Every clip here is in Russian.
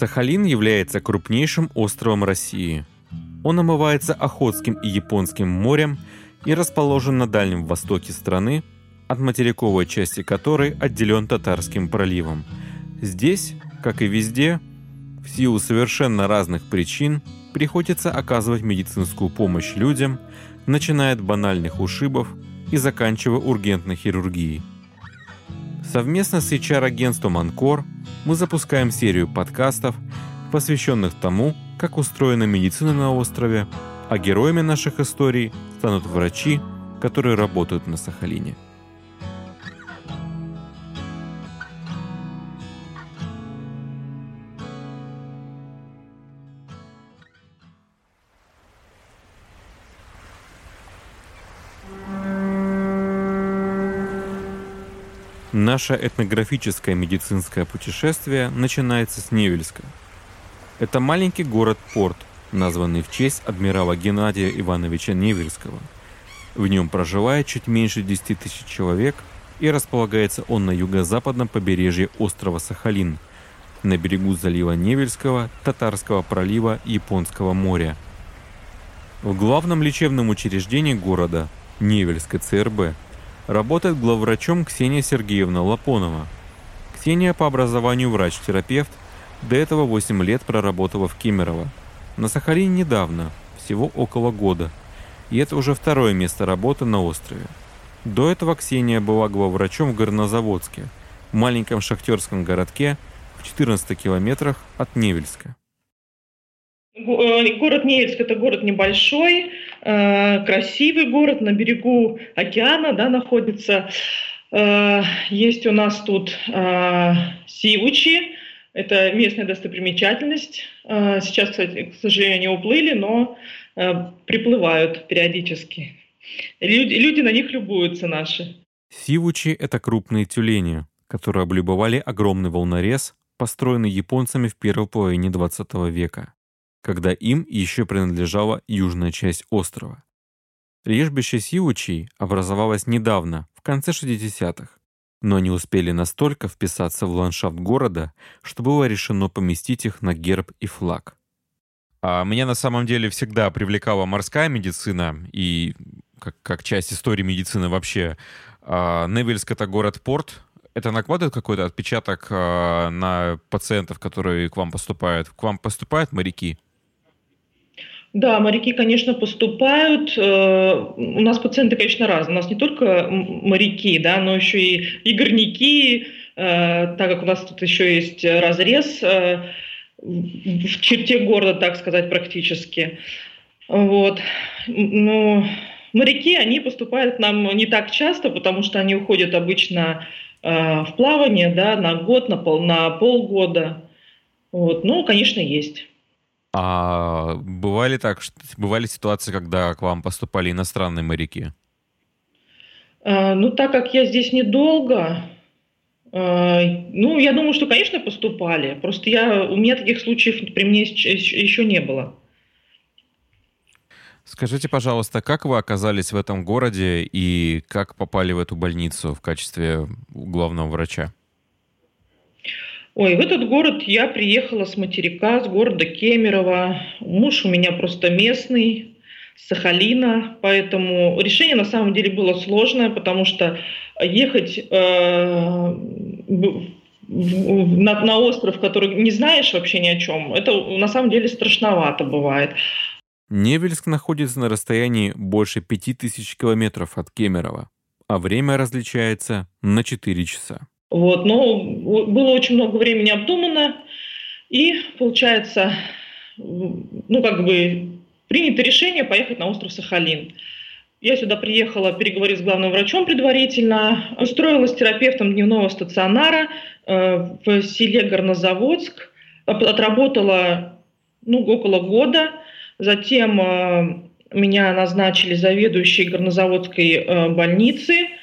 Сахалин является крупнейшим островом России. Он омывается Охотским и Японским морем и расположен на дальнем востоке страны, от материковой части которой отделен Татарским проливом. Здесь, как и везде, в силу совершенно разных причин приходится оказывать медицинскую помощь людям, начиная от банальных ушибов и заканчивая ургентной хирургией. Совместно с HR-агентством «Анкор» мы запускаем серию подкастов, посвященных тому, как устроена медицина на острове, а героями наших историй станут врачи, которые работают на Сахалине. Наше этнографическое медицинское путешествие начинается с Невельска. Это маленький город-порт, названный в честь адмирала Геннадия Ивановича Невельского. В нем проживает чуть меньше 10 тысяч человек, и располагается он на юго-западном побережье острова Сахалин, на берегу залива Невельского, Татарского пролива Японского моря. В главном лечебном учреждении города, Невельской ЦРБ, Работает главврачом Ксения Сергеевна Лапонова. Ксения по образованию врач-терапевт, до этого 8 лет проработала в Кемерово. На Сахалине недавно, всего около года. И это уже второе место работы на острове. До этого Ксения была главврачом в Горнозаводске, маленьком шахтерском городке в 14 километрах от Невельска. Э, город Невельск – это город небольшой, э, красивый город, на берегу океана да, находится. Э, есть у нас тут Сивучи, это местная достопримечательность. Сейчас, кстати, к сожалению, уплыли, но приплывают периодически. Люди, люди на них любуются наши. Сивучи – это крупные тюлени, которые облюбовали огромный волнорез, построенный японцами в первой половине 20 века когда им еще принадлежала южная часть острова. Лежбище Сиучи образовалось недавно, в конце 60-х, но они успели настолько вписаться в ландшафт города, что было решено поместить их на герб и флаг. А меня на самом деле всегда привлекала морская медицина и как, как часть истории медицины вообще. А, Невельск — это город-порт. Это накладывает какой-то отпечаток а, на пациентов, которые к вам поступают? К вам поступают моряки? Да, моряки, конечно, поступают. Э, у нас пациенты, конечно, разные. У нас не только моряки, да, но еще и, и горняки, э, так как у нас тут еще есть разрез э, в черте города, так сказать, практически. Вот. Но моряки, они поступают к нам не так часто, потому что они уходят обычно в плавание, да, на год, на, пол, на полгода. Вот. Ну, конечно, есть. А бывали так, что бывали ситуации, когда к вам поступали иностранные моряки? А, ну, так как я здесь недолго, а, ну, я думаю, что, конечно, поступали. Просто я, у меня таких случаев при мне еще не было. Скажите, пожалуйста, как вы оказались в этом городе и как попали в эту больницу в качестве главного врача? Ой, в этот город я приехала с материка, с города Кемерово. Муж у меня просто местный, Сахалина, поэтому решение на самом деле было сложное, потому что ехать э, на, на остров, который не знаешь вообще ни о чем, это на самом деле страшновато бывает. Невельск находится на расстоянии больше 5000 километров от Кемерово, а время различается на 4 часа. Вот, но было очень много времени обдумано, и получается, ну как бы принято решение поехать на остров Сахалин. Я сюда приехала переговорить с главным врачом предварительно, устроилась терапевтом дневного стационара э, в селе Горнозаводск, отработала ну, около года, затем э, меня назначили заведующей Горнозаводской э, больницы –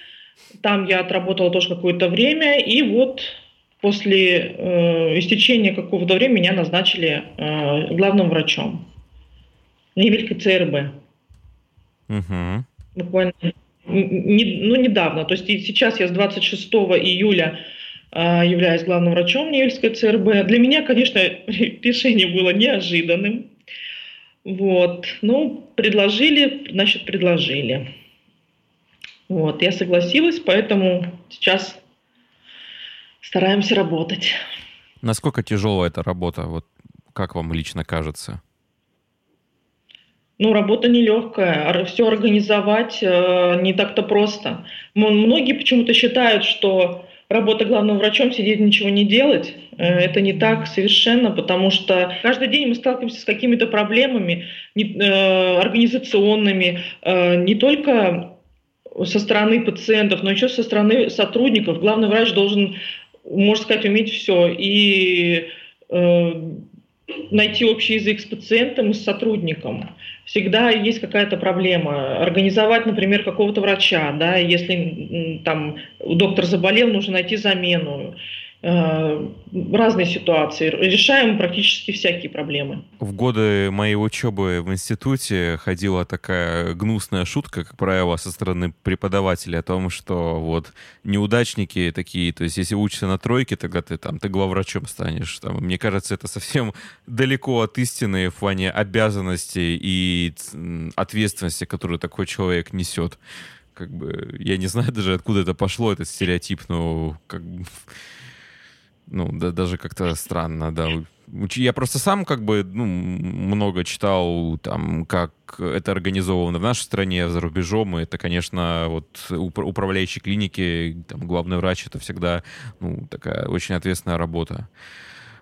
там я отработала тоже какое-то время, и вот после э, истечения какого-то времени меня назначили э, главным врачом. Невелька ЦРБ. Угу. Буквально не, ну, недавно. То есть сейчас я с 26 июля являюсь главным врачом Невельской ЦРБ. Для меня, конечно, решение было неожиданным. Вот. Ну, предложили, значит, предложили. Вот, я согласилась, поэтому сейчас стараемся работать. Насколько тяжелая эта работа? Вот как вам лично кажется? Ну, работа нелегкая. Все организовать э, не так-то просто. Многие почему-то считают, что работа главным врачом сидеть ничего не делать. Э, это не так совершенно, потому что каждый день мы сталкиваемся с какими-то проблемами не, э, организационными, э, не только со стороны пациентов, но еще со стороны сотрудников. Главный врач должен, можно сказать, уметь все. И э, найти общий язык с пациентом и с сотрудником. Всегда есть какая-то проблема. Организовать, например, какого-то врача, да, если там доктор заболел, нужно найти замену. Э, разные ситуации. Решаем практически всякие проблемы. В годы моей учебы в институте ходила такая гнусная шутка, как правило, со стороны преподавателя о том, что вот неудачники такие, то есть если учишься на тройке, тогда ты там, ты главврачом станешь. Там, мне кажется, это совсем далеко от истины в плане обязанностей и ответственности, которую такой человек несет. Как бы, я не знаю даже, откуда это пошло, этот стереотип, но как бы ну, да, даже как-то странно, да. Я просто сам как бы ну, много читал, там, как это организовано в нашей стране, за рубежом, и это, конечно, вот управляющие клиники, там, главный врач, это всегда ну, такая очень ответственная работа.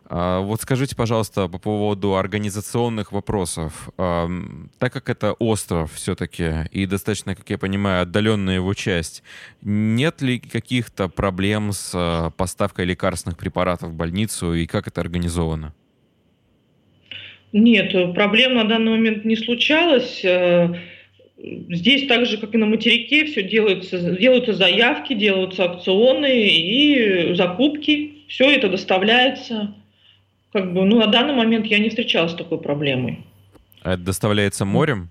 А, вот скажите, пожалуйста, по поводу организационных вопросов. Так как это остров все-таки и достаточно, как я понимаю, отдаленная его часть, нет ли каких-то проблем с а, поставкой лекарственных препаратов в больницу и как это организовано? Нет, проблем на данный момент не случалось. Э, здесь так же, как и на материке, все делается, делаются заявки, делаются акционы и закупки. Все это доставляется как бы, ну, на данный момент я не встречалась с такой проблемой. А это доставляется морем?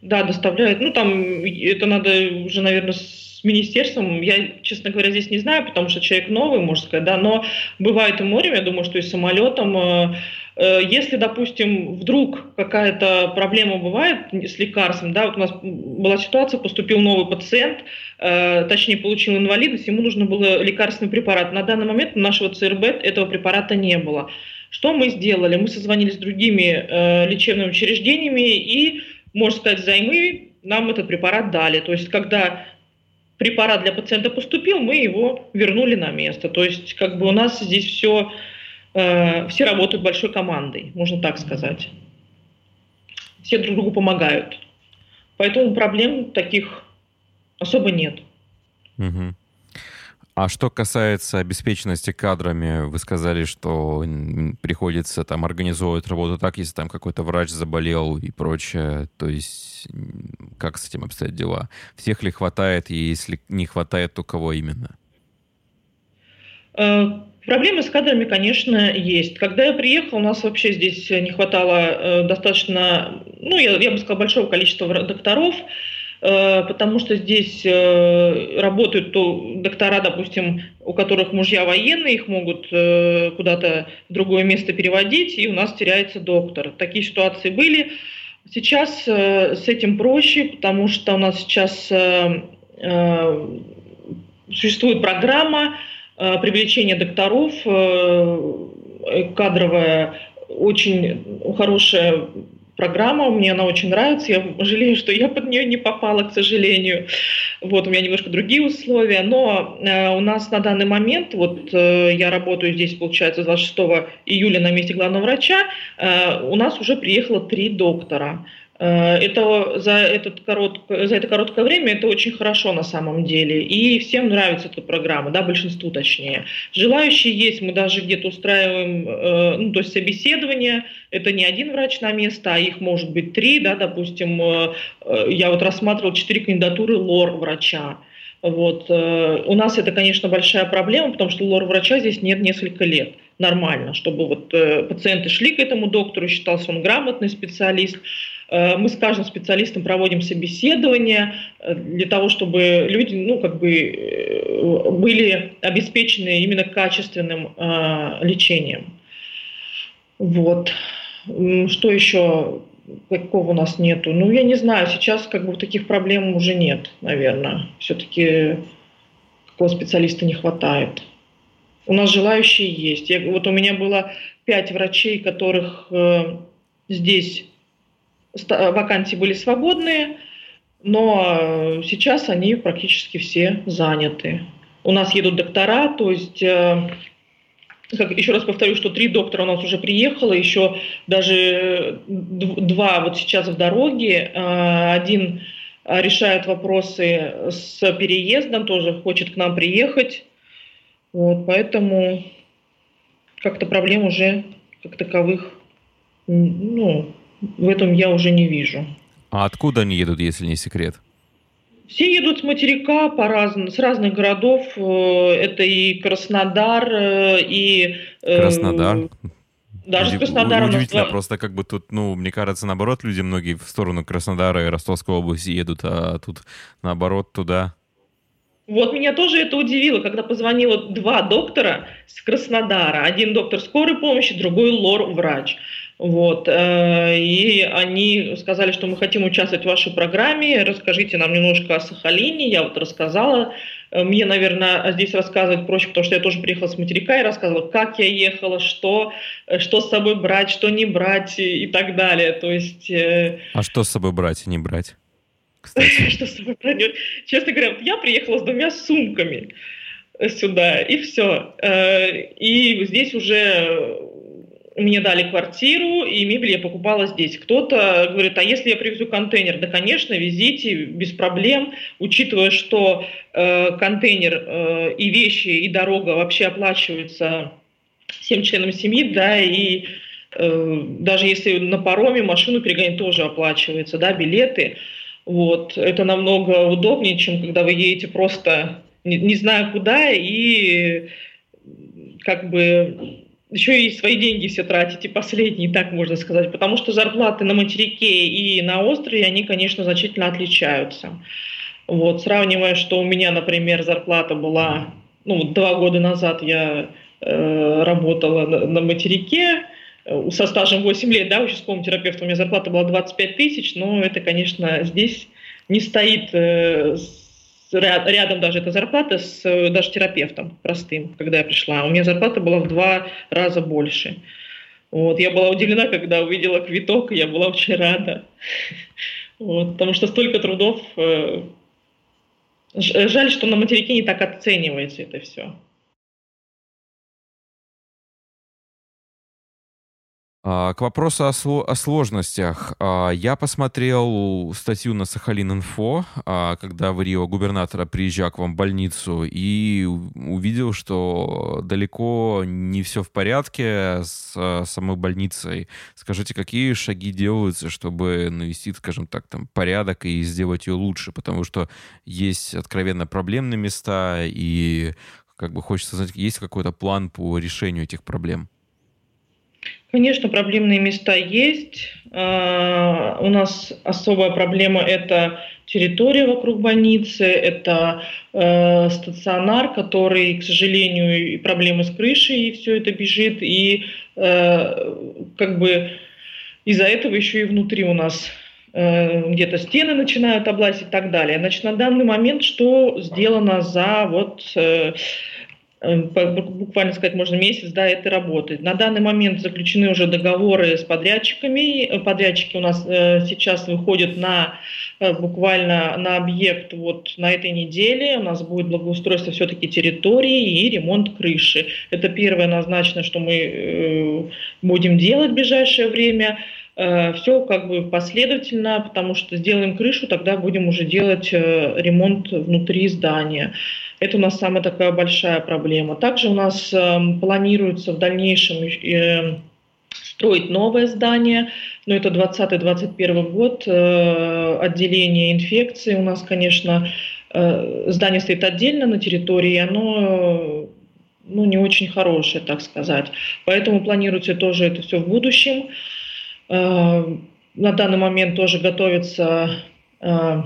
Да, доставляет. Ну, там это надо уже, наверное, с министерством. Я, честно говоря, здесь не знаю, потому что человек новый, можно сказать, да, но бывает и морем, я думаю, что и самолетом. Э, если, допустим, вдруг какая-то проблема бывает с лекарством, да, вот у нас была ситуация, поступил новый пациент, э, точнее, получил инвалидность, ему нужно было лекарственный препарат. На данный момент у нашего ЦРБ этого препарата не было. Что мы сделали? Мы созвонились с другими э, лечебными учреждениями и, можно сказать, займы нам этот препарат дали. То есть, когда препарат для пациента поступил, мы его вернули на место. То есть, как бы у нас здесь все, э, все работают большой командой, можно так сказать. Все друг другу помогают. Поэтому проблем таких особо нет. Угу. А что касается обеспеченности кадрами, вы сказали, что приходится там организовывать работу так, если там какой-то врач заболел и прочее. То есть как с этим обстоят дела? Всех ли хватает, и если не хватает, то кого именно? Проблемы с кадрами, конечно, есть. Когда я приехал, у нас вообще здесь не хватало э, достаточно, ну, я, я бы сказала, большого количества докторов. Э, потому что здесь э, работают то доктора, допустим, у которых мужья военные, их могут куда-то в другое место переводить, и у нас теряется доктор. Такие ситуации были. Сейчас с этим проще, потому что у нас сейчас существует программа привлечения докторов, кадровая, очень хорошая программа, мне она очень нравится, я жалею, что я под нее не попала, к сожалению. Вот, у меня немножко другие условия, но э, у нас на данный момент, вот э, я работаю здесь, получается, 26 июля на месте главного врача, э, у нас уже приехало три доктора. Э, это за, этот корот, за это короткое время это очень хорошо на самом деле. И всем нравится эта программа, да, большинству точнее. Желающие есть, мы даже где-то устраиваем, э, ну, то есть собеседование. Это не один врач на место, а их может быть три, да, допустим, э, я вот рассматривал четыре кандидатуры лор-врача. Вот. У нас это, конечно, большая проблема, потому что лор-врача здесь нет несколько лет. Нормально, чтобы вот э, пациенты шли к этому доктору, считался он грамотный специалист. Э, мы с каждым специалистом проводим собеседование э, для того, чтобы люди, ну, как бы были обеспечены именно качественным лечением. Вот. Что еще? Какого у нас нету? Ну, я не знаю, сейчас как бы таких проблем уже нет, наверное. Все-таки какого специалиста не хватает. У нас желающие есть. Я, вот у меня было пять врачей, которых э, здесь вакансии были свободные, но э, сейчас они практически все заняты. У нас едут доктора, то есть, э, как, еще раз повторю, что три доктора у нас уже приехало, еще даже два вот сейчас в дороге. Э, один решает вопросы с переездом, тоже хочет к нам приехать. Вот, поэтому как-то проблем уже как таковых ну, в этом я уже не вижу. А откуда они едут, если не секрет? Все едут с материка по разным, с разных городов. Э, это и Краснодар, э, и... Э, Краснодар? Даже с Краснодара. Удивительно, просто как бы тут, ну, мне кажется, наоборот, люди многие в сторону Краснодара и Ростовской области едут, а тут наоборот туда. Вот меня тоже это удивило, когда позвонило два доктора с Краснодара. Один доктор скорой помощи, другой лор-врач. Вот. Э, и они сказали, что мы хотим участвовать в вашей программе, расскажите нам немножко о Сахалине. Я вот рассказала. Э, мне, наверное, здесь рассказывать проще, потому что я тоже приехала с материка и рассказывала, как я ехала, что, э, что с собой брать, что не брать и так далее. То есть... А что с собой брать и не брать? Что с собой брать? Честно говоря, я приехала с двумя сумками сюда, и все. И здесь уже мне дали квартиру, и мебель я покупала здесь. Кто-то говорит, а если я привезу контейнер? Да, конечно, везите, без проблем, учитывая, что э, контейнер э, и вещи, и дорога вообще оплачиваются всем членам семьи, да, и э, даже если на пароме машину перегонять тоже оплачивается, да, билеты. Вот, это намного удобнее, чем когда вы едете просто не, не зная куда и как бы еще и свои деньги все тратите, последние, так можно сказать, потому что зарплаты на материке и на острове, они, конечно, значительно отличаются. Вот, сравнивая, что у меня, например, зарплата была, ну, два года назад я э, работала на, на материке, со стажем 8 лет, да, участковым терапевтом, у меня зарплата была 25 тысяч, но это, конечно, здесь не стоит э, рядом даже эта зарплата с даже терапевтом простым, когда я пришла. У меня зарплата была в два раза больше. Вот, я была удивлена, когда увидела квиток, и я была очень рада. Вот, потому что столько трудов. Э, жаль, что на материке не так оценивается это все. К вопросу о, о сложностях. А, я посмотрел статью на Сахалин-Инфо, а, когда в Рио губернатора приезжал к вам в больницу, и увидел, что далеко не все в порядке с самой больницей. Скажите, какие шаги делаются, чтобы навести, скажем так, там, порядок и сделать ее лучше? Потому что есть откровенно проблемные места, и как бы хочется знать, есть какой-то план по решению этих проблем? Конечно, проблемные места есть. А, у нас особая проблема – это территория вокруг больницы, это э, стационар, который, к сожалению, и проблемы с крышей, и все это бежит, и э, как бы из-за этого еще и внутри у нас э, где-то стены начинают облазить и так далее. Значит, на данный момент что сделано за вот буквально сказать можно месяц, да, это работает. На данный момент заключены уже договоры с подрядчиками. Э, подрядчики у нас э, сейчас выходят на э, буквально на объект вот на этой неделе. У нас будет благоустройство все-таки территории и ремонт крыши. Это первое назначено, что мы будем делать в ближайшее время. Все как бы последовательно, потому что сделаем крышу, тогда будем уже делать ремонт внутри здания. Это у нас самая такая большая проблема. Также у нас э, планируется в дальнейшем э, строить новое здание, но это 2020-2021 год, э, отделение инфекции. У нас, конечно, э, здание стоит отдельно на территории, оно ну, не очень хорошая, так сказать. Поэтому планируется тоже это все в будущем. Э, на данный момент тоже готовится э,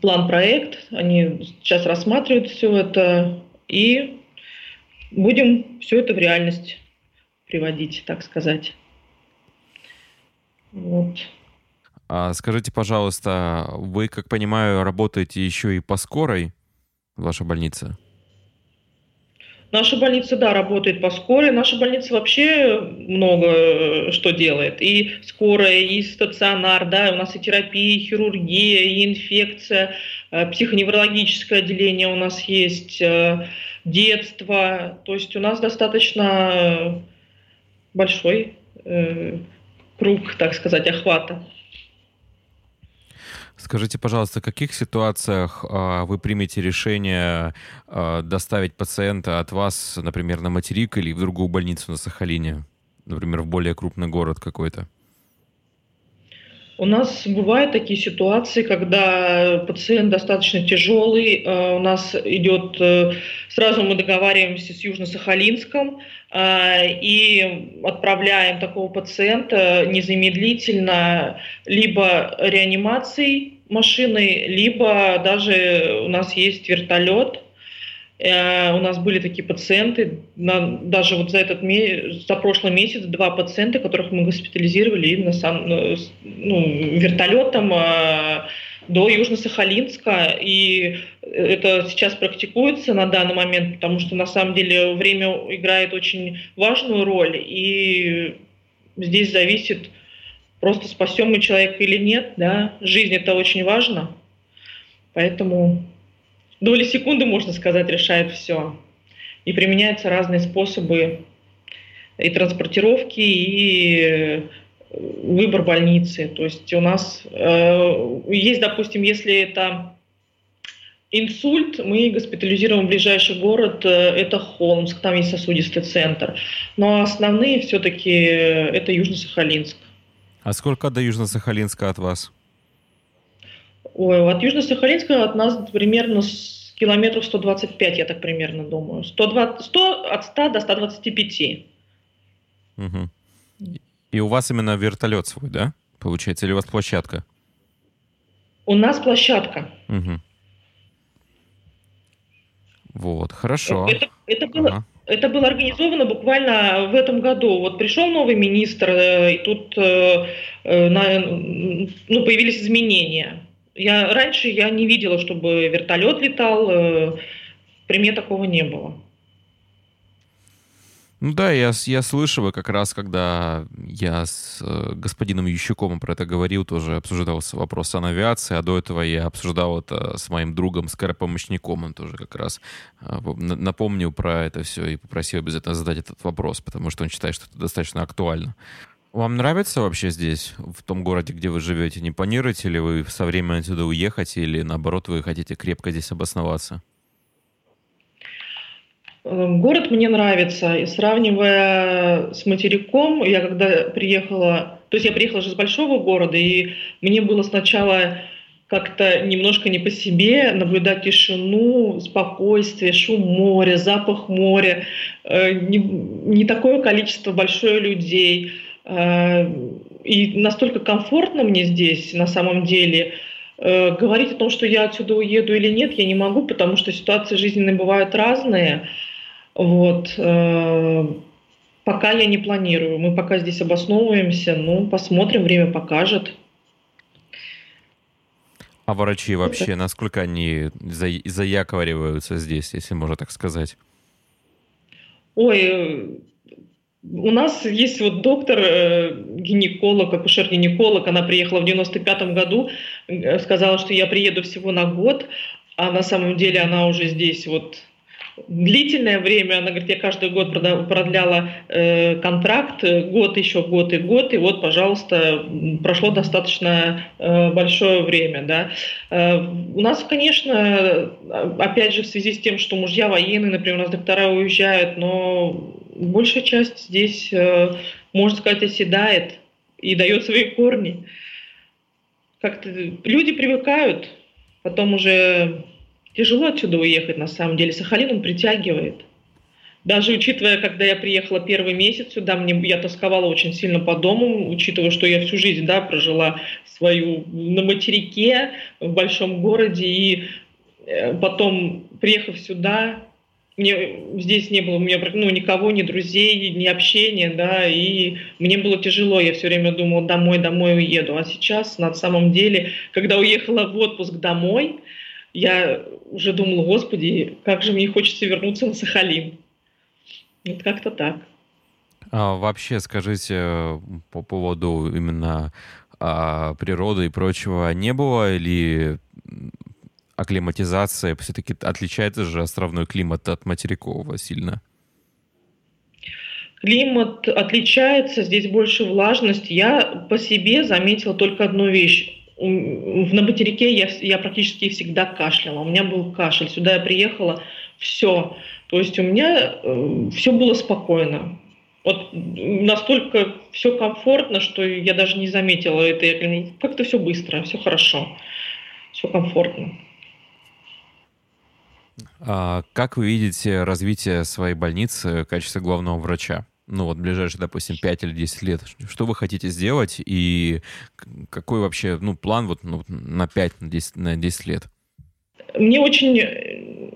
план-проект. Они сейчас рассматривают все это. И будем все это в реальность приводить, так сказать. Вот. А скажите, пожалуйста, вы, как понимаю, работаете еще и по скорой, ваша больница? Наша больница, да, работает по скорой. Наша больница вообще много э, что делает. И скорая, и стационар, да, у нас и терапия, и хирургия, и инфекция, э, психоневрологическое отделение у нас есть, э, детство. То есть у нас достаточно большой круг, так сказать, охвата. Скажите, пожалуйста, в каких ситуациях э, вы примете решение э, доставить пациента от вас, например, на материк или в другую больницу на Сахалине, например, в более крупный город какой-то? У нас бывают такие ситуации, когда пациент достаточно тяжелый, э, у нас идет, э, сразу мы договариваемся с Южно-Сахалинском э, и отправляем такого пациента незамедлительно либо реанимацией машины, либо даже у нас есть вертолет, у нас были такие пациенты, даже вот за этот за прошлый месяц два пациента, которых мы госпитализировали именно сам, ну, вертолетом а, до Южно-Сахалинска. И это сейчас практикуется на данный момент, потому что на самом деле время играет очень важную роль. И здесь зависит, просто спасем мы человека или нет. Да? Жизнь это очень важно. Поэтому доли секунды, можно сказать, решает все. И применяются разные способы и транспортировки, и э, выбор больницы. То есть у нас э, есть, допустим, если это инсульт, мы госпитализируем в ближайший город, э, это Холмск, там есть сосудистый центр. Но основные все-таки э, это Южно-Сахалинск. А сколько до Южно-Сахалинска от вас? Ой, от Южно-Сахалинска от нас примерно с километров 125, я так примерно думаю. 120, 100, от 100 до 125. Угу. И у вас именно вертолет свой, да? Получается, или у вас площадка? У нас площадка. Угу. Вот, хорошо. Это, это было, ага. это было организовано буквально в этом году. Вот пришел новый министр, э, и тут э, э, на, ну, появились изменения. Я, раньше я не видела, чтобы вертолет летал, э, при мне такого не было. Ну да, я, я слышал, как раз когда я с э, господином Ющуком про это говорил, тоже обсуждался вопрос о авиации, а до этого я обсуждал это с моим другом, скоропомощником, он тоже как раз э, напомнил про это все и попросил обязательно задать этот вопрос, потому что он считает, что это достаточно актуально. Вам нравится вообще здесь, в том городе, где вы живете? Не планируете ли вы со временем отсюда уехать или, наоборот, вы хотите крепко здесь обосноваться? Эм, город мне нравится. И сравнивая с материком, я когда приехала... То есть я приехала же из большого города, и мне было сначала как-то немножко не по себе наблюдать тишину, спокойствие, шум моря, запах моря, э, не, не такое количество большое людей – Э, и настолько комфортно мне здесь на самом деле. Э, говорить о том, что я отсюда уеду или нет, я не могу, потому что ситуации жизненные бывают разные. Вот. Э, пока я не планирую. Мы пока здесь обосновываемся. Ну, посмотрим, время покажет. А врачи вообще, Это... насколько они за... заякориваются здесь, если можно так сказать? Ой, у нас есть вот доктор, э, гинеколог, акушер-гинеколог, она приехала в 95 году, э, сказала, что я приеду всего на год, а на самом деле она уже здесь вот длительное время, она говорит, я каждый год продляла э, контракт, год еще, год и год, и вот, пожалуйста, прошло достаточно э, большое время, да. Э, у нас, конечно, опять же, в связи с тем, что мужья военные, например, у нас доктора уезжают, но большая часть здесь, э, можно сказать, оседает и дает свои корни. Как-то люди привыкают, потом уже тяжело отсюда уехать, на самом деле. Сахалин он притягивает. Даже учитывая, когда я приехала первый месяц сюда, мне, я тосковала очень сильно по дому, учитывая, что я всю жизнь да, прожила свою на материке, в большом городе, и э, потом, приехав сюда, мне здесь не было у меня ну, никого, ни друзей, ни общения, да, и мне было тяжело, я все время думала, домой, домой уеду. А сейчас, на самом деле, когда уехала в отпуск домой, я уже думала, господи, как же мне хочется вернуться на Сахалин. Вот как-то так. А вообще, скажите по поводу именно а, природы и прочего, не было ли акклиматизация все-таки отличается же островной климат от материкового сильно? Климат отличается, здесь больше влажность. Я по себе заметила только одну вещь. На материке я, я практически всегда кашляла. У меня был кашель. Сюда я приехала, все. То есть у меня э, все было спокойно. Вот настолько все комфортно, что я даже не заметила это. Как-то все быстро, все хорошо, все комфортно. А как вы видите развитие своей больницы в качестве главного врача? Ну вот ближайшие, допустим, 5 или 10 лет. Что вы хотите сделать и какой вообще ну, план вот, ну, на 5, на 10, на 10 лет? Мне очень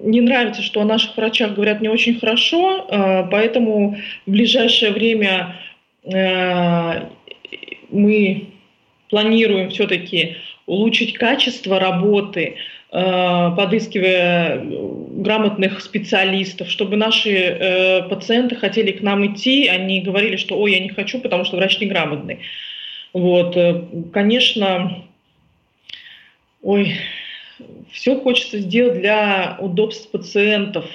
не нравится, что о наших врачах говорят не очень хорошо, а, поэтому в ближайшее время а, мы планируем все-таки улучшить качество работы, подыскивая грамотных специалистов, чтобы наши э, пациенты хотели к нам идти, они говорили, что «ой, я не хочу, потому что врач неграмотный». Вот, э, конечно, ой, все хочется сделать для удобств пациентов,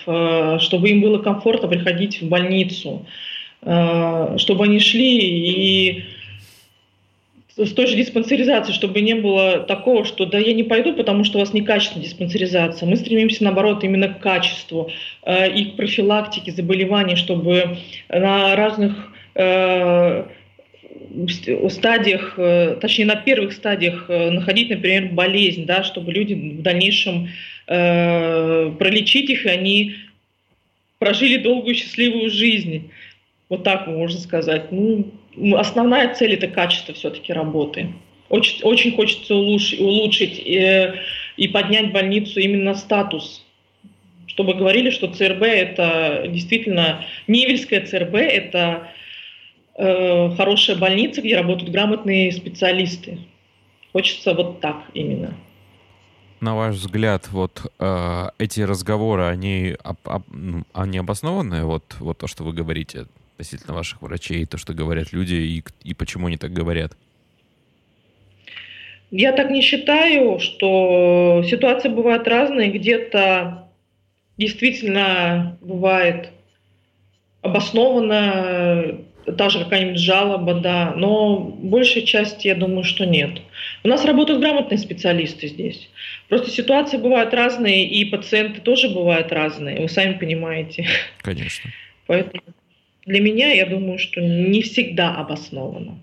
чтобы им было комфортно приходить в больницу, чтобы они шли и с той же диспансеризацией, чтобы не было такого, что да я не пойду, потому что у вас некачественная диспансеризация. Мы стремимся, наоборот, именно к качеству э, и к профилактике заболеваний, чтобы на разных э, стадиях, э, точнее на первых стадиях э, находить, например, болезнь, да, чтобы люди в дальнейшем э, пролечить их, и они прожили долгую счастливую жизнь. Вот так можно сказать. Ну, основная цель это качество все-таки работы. Очень, очень хочется улучшить, улучшить э, и поднять больницу именно статус, чтобы говорили, что ЦРБ это действительно Невельская ЦРБ это э, хорошая больница, где работают грамотные специалисты. Хочется вот так именно. На ваш взгляд, вот э, эти разговоры, они, об, об, они обоснованные, вот, вот то, что вы говорите, относительно ваших врачей, то, что говорят люди, и, и почему они так говорят? Я так не считаю, что ситуации бывают разные. Где-то действительно бывает обоснованно та же какая-нибудь жалоба, да, но большей части я думаю, что нет. У нас работают грамотные специалисты здесь. Просто ситуации бывают разные, и пациенты тоже бывают разные, вы сами понимаете. Конечно. Поэтому для меня, я думаю, что не всегда обосновано.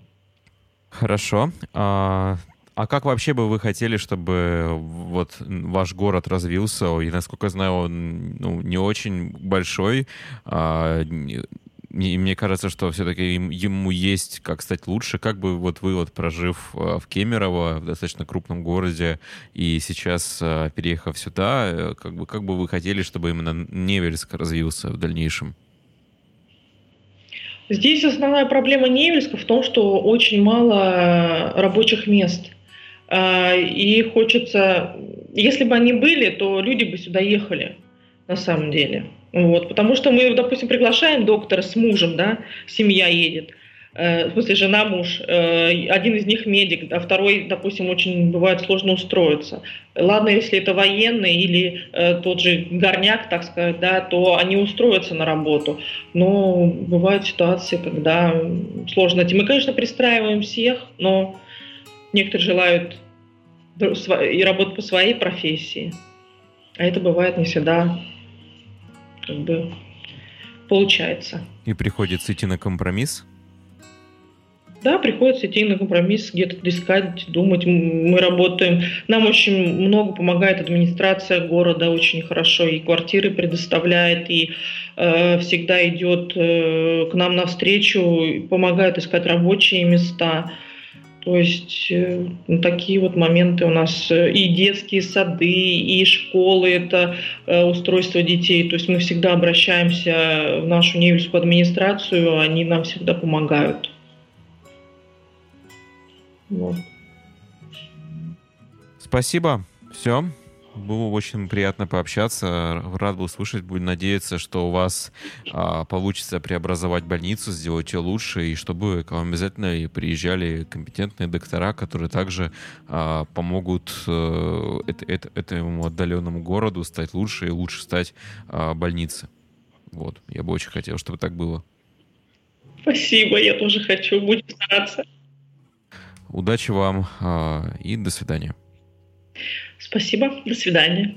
Хорошо. А, а как вообще бы вы хотели, чтобы вот ваш город развился? И, насколько я знаю, он ну, не очень большой. А, и мне кажется, что все-таки ему есть как стать лучше. Как бы вот вы, вот прожив а, в Кемерово, в достаточно крупном городе, и сейчас а, переехав сюда, э, как бы, как бы вы хотели, чтобы именно Невельск развился в дальнейшем? Здесь основная проблема Невельска в том, что очень мало рабочих мест. А, и хочется, если бы они были, то люди бы сюда ехали на самом деле. Вот, потому что мы, допустим, приглашаем доктора с мужем, да, семья едет, Э, в смысле жена, муж, э, один из них медик, а второй, допустим, очень бывает сложно устроиться. Ладно, если это военный или э, тот же горняк, так сказать, да, то они устроятся на работу. Но бывают ситуации, когда сложно найти. Мы, конечно, пристраиваем всех, но некоторые желают и работать по своей профессии. А это бывает не всегда как бы получается. И приходится идти на компромисс? Да, приходится идти на компромисс, где-то искать, думать. Мы работаем. Нам очень много помогает администрация города, очень хорошо и квартиры предоставляет, и э, всегда идет э, к нам навстречу, помогает искать рабочие места. То есть э, ну, такие вот моменты у нас э, и детские сады, и школы, это э, устройство детей. То есть мы всегда обращаемся в нашу Невельскую администрацию, они нам всегда помогают. Вот. Спасибо. Все. Было очень приятно пообщаться. Рад был слышать. Буду надеяться, что у вас а, получится преобразовать больницу, сделать ее лучше, и чтобы к вам обязательно приезжали компетентные доктора, которые также а, помогут а, это, это, этому отдаленному городу стать лучше и лучше стать а, больнице. Вот. Я бы очень хотел, чтобы так было. Спасибо, я тоже хочу. Будем стараться. Удачи вам а, и до свидания. Спасибо. До свидания.